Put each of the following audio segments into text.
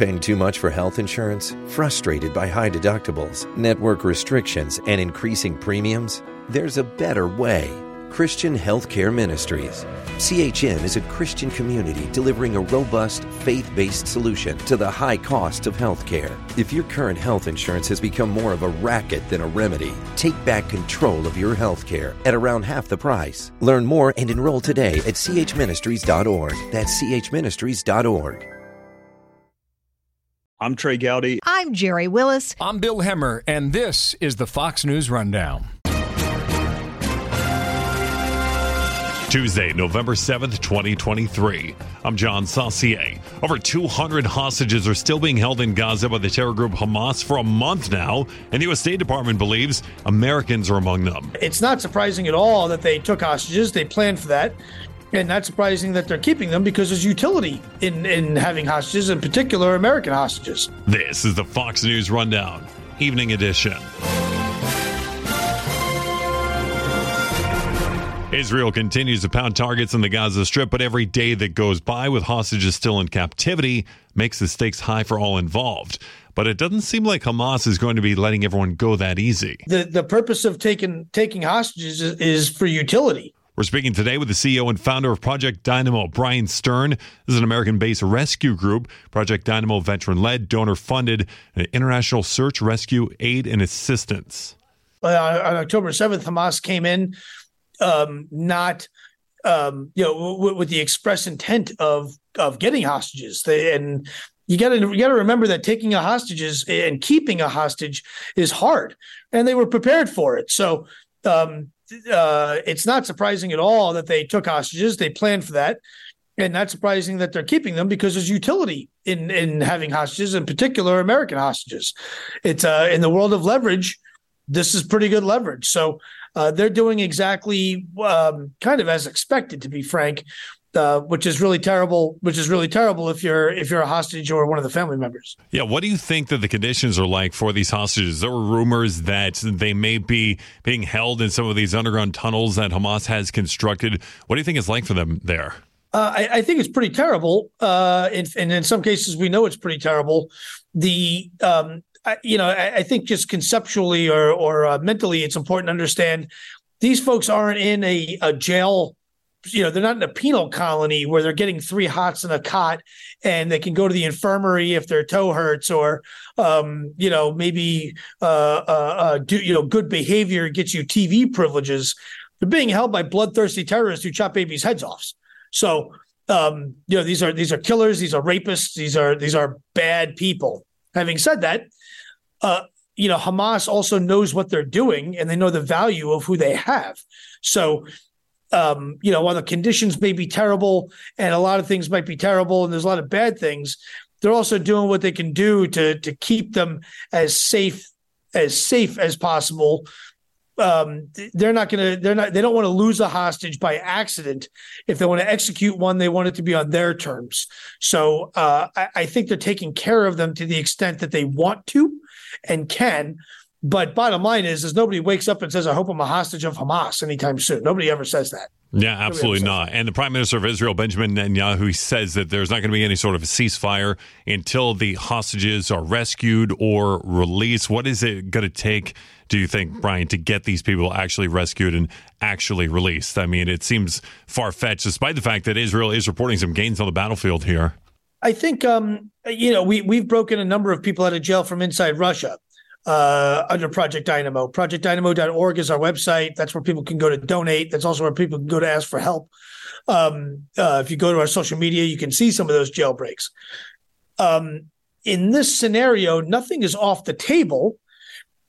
Paying too much for health insurance? Frustrated by high deductibles, network restrictions, and increasing premiums? There's a better way. Christian Healthcare Ministries. CHM is a Christian community delivering a robust, faith based solution to the high cost of healthcare. If your current health insurance has become more of a racket than a remedy, take back control of your healthcare at around half the price. Learn more and enroll today at chministries.org. That's chministries.org. I'm Trey Gowdy. I'm Gerri Willis. I'm Bill Hemmer, and this is the Fox News Rundown. Tuesday, November 7th, 2023. I'm John Saucier. Over 200 hostages are still being held in Gaza by the terror group Hamas for a month now, and the U.S. State Department believes Americans are among them. It's not surprising at all that they took hostages. They planned for that. And not surprising that they're keeping them because there's utility in, in having hostages, in particular American hostages. This is the Fox News Rundown, Evening Edition. Israel continues to pound targets in the Gaza Strip, but every day that goes by with hostages still in captivity makes the stakes high for all involved. But it doesn't seem like Hamas is going to be letting everyone go that easy. The the purpose of taking taking hostages is, is for utility. We're speaking today with the CEO and founder of Project Dynamo, Bryan Stern. This is an American based rescue group. Project Dynamo, veteran led, donor funded, international search, rescue, aid, and assistance. Uh, on October 7th, Hamas came in um, not um, you know w- with the express intent of of getting hostages. They, and you got to you got to remember that taking a hostage is and keeping a hostage is hard, and they were prepared for it. So um, uh, it's not surprising at all that they took hostages. They planned for that, and not surprising that they're keeping them because there's utility in in having hostages, in particular American hostages. It's uh, in the world of leverage. This is pretty good leverage. So uh, they're doing exactly um, kind of as expected, to be frank. Uh, which is really terrible. Which is really terrible if you're if you're a hostage or one of the family members. Yeah, what do you think that the conditions are like for these hostages? There were rumors that they may be being held in some of these underground tunnels that Hamas has constructed. What do you think it's like for them there? Uh, I, I, think it's pretty terrible, uh, and, and, in some cases we know it's pretty terrible. The um, I, you know, I, I, think just conceptually or or uh, mentally, it's important to understand these folks aren't in a, a jail. You know, they're not in a penal colony where they're getting three hots in a cot and they can go to the infirmary if their toe hurts or, um, you know, maybe uh, uh, uh, do you know good behavior gets you TV privileges. They're being held by bloodthirsty terrorists who chop babies' heads off. So, um, you know, these are these are killers, these are rapists, these are these are bad people. Having said that, uh, you know, Hamas also knows what they're doing and they know the value of who they have. So, um, you know, while the conditions may be terrible and a lot of things might be terrible and there's a lot of bad things, they're also doing what they can do to to keep them as safe as safe as possible. Um, they're not going to they're not they don't want to lose a hostage by accident if they want to execute one they want it to be on their terms so uh, I, I think they're taking care of them to the extent that they want to and can. But bottom line is, is nobody wakes up and says, "I hope I'm a hostage of Hamas" anytime soon. Nobody ever says that. Yeah, absolutely not. And the Prime Minister of Israel, Benjamin Netanyahu, says that there's not going to be any sort of a ceasefire until the hostages are rescued or released. What is it going to take, do you think, Bryan, to get these people actually rescued and actually released? I mean, it seems far fetched, despite the fact that Israel is reporting some gains on the battlefield here. I think um, you know we we've broken a number of people out of jail from inside Russia uh, under Project Dynamo. ProjectDynamo.org is our website. That's where people can go to donate. That's also where people can go to ask for help. Um, uh, if you go to our social media, you can see some of those jailbreaks. Um, in this scenario, nothing is off the table.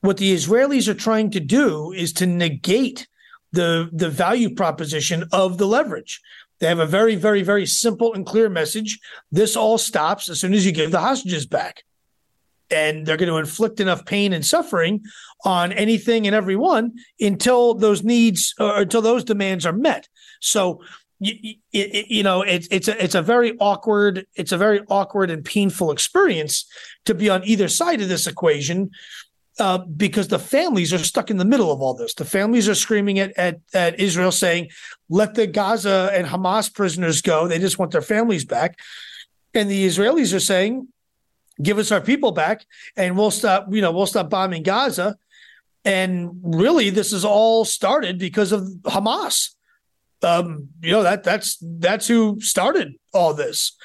What the Israelis are trying to do is to negate the the value proposition of the leverage. They have a very, very, very simple and clear message. This all stops as soon as you give the hostages back. And they're going to inflict enough pain and suffering on anything and everyone until those needs or until those demands are met. So, you, you know, it's it's a it's a very awkward it's a very awkward and painful experience to be on either side of this equation uh, because the families are stuck in the middle of all this. The families are screaming at, at, at Israel, saying, "Let the Gaza and Hamas prisoners go. They just want their families back." And the Israelis are saying, give us our people back, and we'll stop. You know, we'll stop bombing Gaza. And really, this is all started because of Hamas. Um, you know that that's that's who started all this.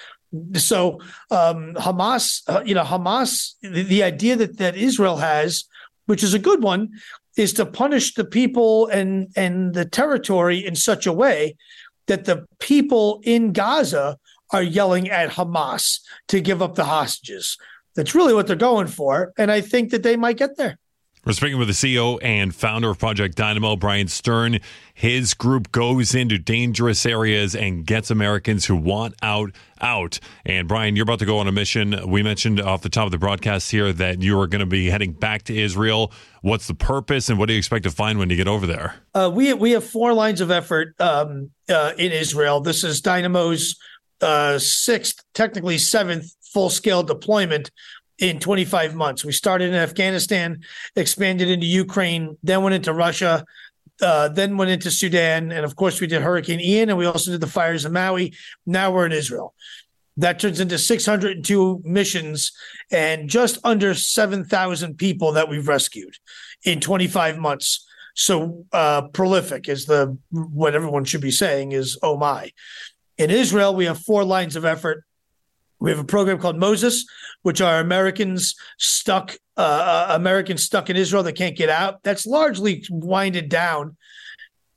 So um, Hamas, uh, you know, Hamas, the, the idea that that Israel has, which is a good one, is to punish the people and and the territory in such a way that the people in Gaza are yelling at Hamas to give up the hostages. That's really what they're going for, and I think that they might get there. We're speaking with the CEO and founder of Project Dynamo, Bryan Stern. His group goes into dangerous areas and gets Americans who want out out. And Bryan, you're about to go on a mission. We mentioned off the top of the broadcast here that you are going to be heading back to Israel. What's the purpose, and what do you expect to find when you get over there? Uh, we we have four lines of effort um, uh, in Israel. This is Dynamo's uh, sixth, technically seventh, full scale deployment in 25 months. We started in Afghanistan, expanded into Ukraine, then went into Russia, uh, then went into Sudan, and of course we did Hurricane Ian, and we also did the fires in Maui. Now we're in Israel. That turns into 602 missions and just under 7,000 people that we've rescued in 25 months. So uh, prolific is the what everyone should be saying is oh my. In Israel, we have four lines of effort. We have a program called Moses, which are Americans stuck, uh, uh, Americans stuck in Israel that can't get out. That's largely winded down.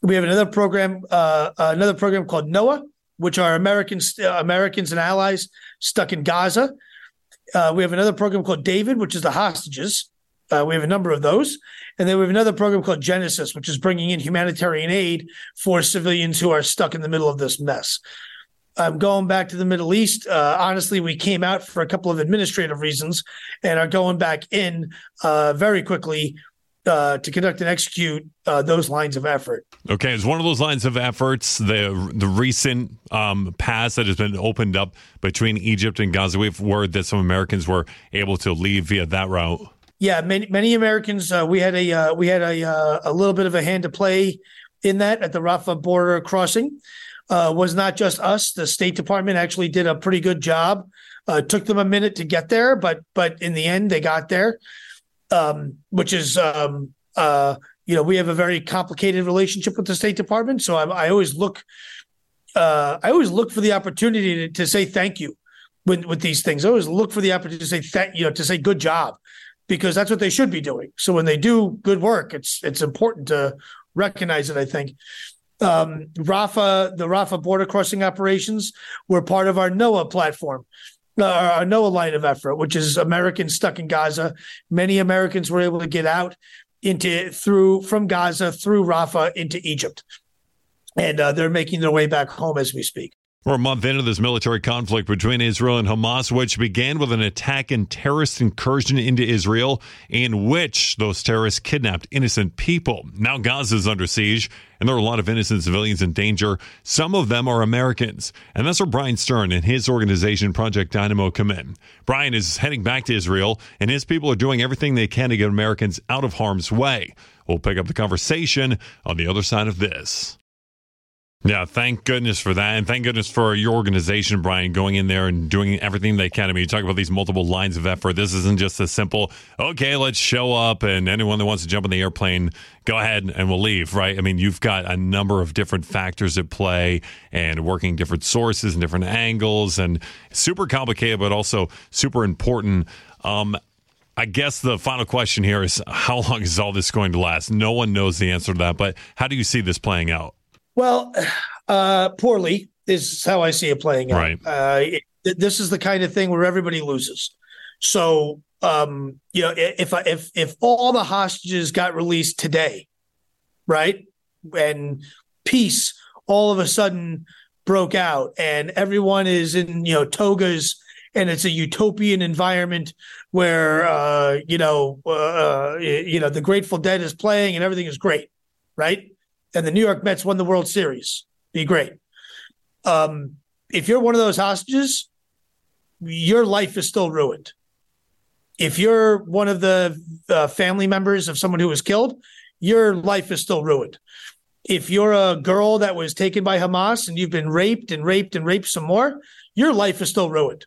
We have another program, uh, another program called Noah, which are Americans, uh, Americans and allies stuck in Gaza. Uh, we have another program called David, which is the hostages. Uh, we have a number of those. And then we have another program called Genesis, which is bringing in humanitarian aid for civilians who are stuck in the middle of this mess um, going back to the Middle East. Uh, honestly, we came out for a couple of administrative reasons and are going back in uh, very quickly uh, to conduct and execute uh, those lines of effort. Okay, it's one of those lines of efforts. The the recent um, pass that has been opened up between Egypt and Gaza. We've word that some Americans were able to leave via that route. Yeah, many many Americans. Uh, we had a uh, we had a a little bit of a hand to play in that at the Rafah border crossing uh, was not just us. The State Department actually did a pretty good job. Uh, took them a minute to get there, but but in the end they got there, um, which is um, uh, you know we have a very complicated relationship with the State Department. So I, I always look uh, I always look for the opportunity to, to say thank you with with these things. I always look for the opportunity to say thank you know to say good job because that's what they should be doing. So when they do good work, it's it's important to recognize it. I think um, Rafah, the Rafah border crossing operations were part of our Noah platform, uh, our Noah line of effort, which is Americans stuck in Gaza. Many Americans were able to get out into through from Gaza through Rafah into Egypt, and uh, they're making their way back home as we speak. We're a month into this military conflict between Israel and Hamas, which began with an attack and terrorist incursion into Israel, in which those terrorists kidnapped innocent people. Now Gaza is under siege, and there are a lot of innocent civilians in danger. Some of them are Americans. And that's where Bryan Stern and his organization, Project Dynamo, come in. Bryan is heading back to Israel, and his people are doing everything they can to get Americans out of harm's way. We'll pick up the conversation on the other side of this. Yeah, thank goodness for that. And thank goodness for your organization, Bryan, going in there and doing everything they can. I mean, you talk about these multiple lines of effort. This isn't just a simple, okay, let's show up and anyone that wants to jump on the airplane, go ahead and we'll leave, right? I mean, you've got a number of different factors at play and working different sources and different angles and super complicated, but also super important. Um, I guess the final question here is how long is all this going to last? No one knows the answer to that, but how do you see this playing out? Well, uh, poorly is how I see it playing out. Right. Uh, it, this is the kind of thing where everybody loses. So, um, you know, if if if all the hostages got released today, right, and peace all of a sudden broke out, and everyone is in you know togas, and it's a utopian environment where uh, you know uh, uh you know the Grateful Dead is playing and everything is great, right? And the New York Mets won the World Series. Be great. Um, if you're one of those hostages, your life is still ruined. If you're one of the uh, family members of someone who was killed, your life is still ruined. If you're a girl that was taken by Hamas and you've been raped and raped and raped some more, your life is still ruined.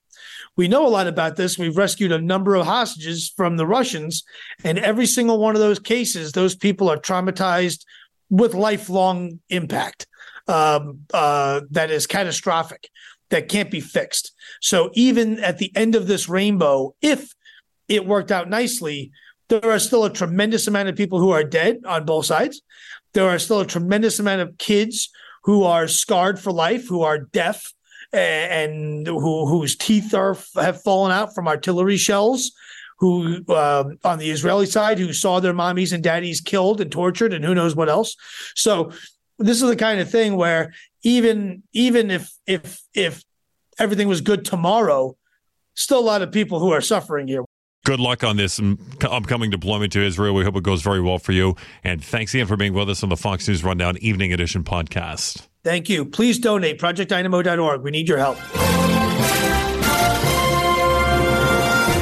we know a lot about this. We've rescued a number of hostages from the Russians, and every single one of those cases, those people are traumatized with lifelong impact um, uh, that is catastrophic, that can't be fixed. So even at the end of this rainbow, if it worked out nicely, there are still a tremendous amount of people who are dead on both sides. There are still a tremendous amount of kids who are scarred for life, who are deaf, and who whose teeth are have fallen out from artillery shells who uh, on the Israeli side who saw their mommies and daddies killed and tortured and who knows what else. So this is the kind of thing where even even if if if everything was good tomorrow, still a lot of people who are suffering here. Good luck on this upcoming deployment to Israel. We hope it goes very well for you. And thanks again for being with us on the Fox News Rundown Evening Edition podcast. Thank you. Please donate projectdynamo.org. We need your help.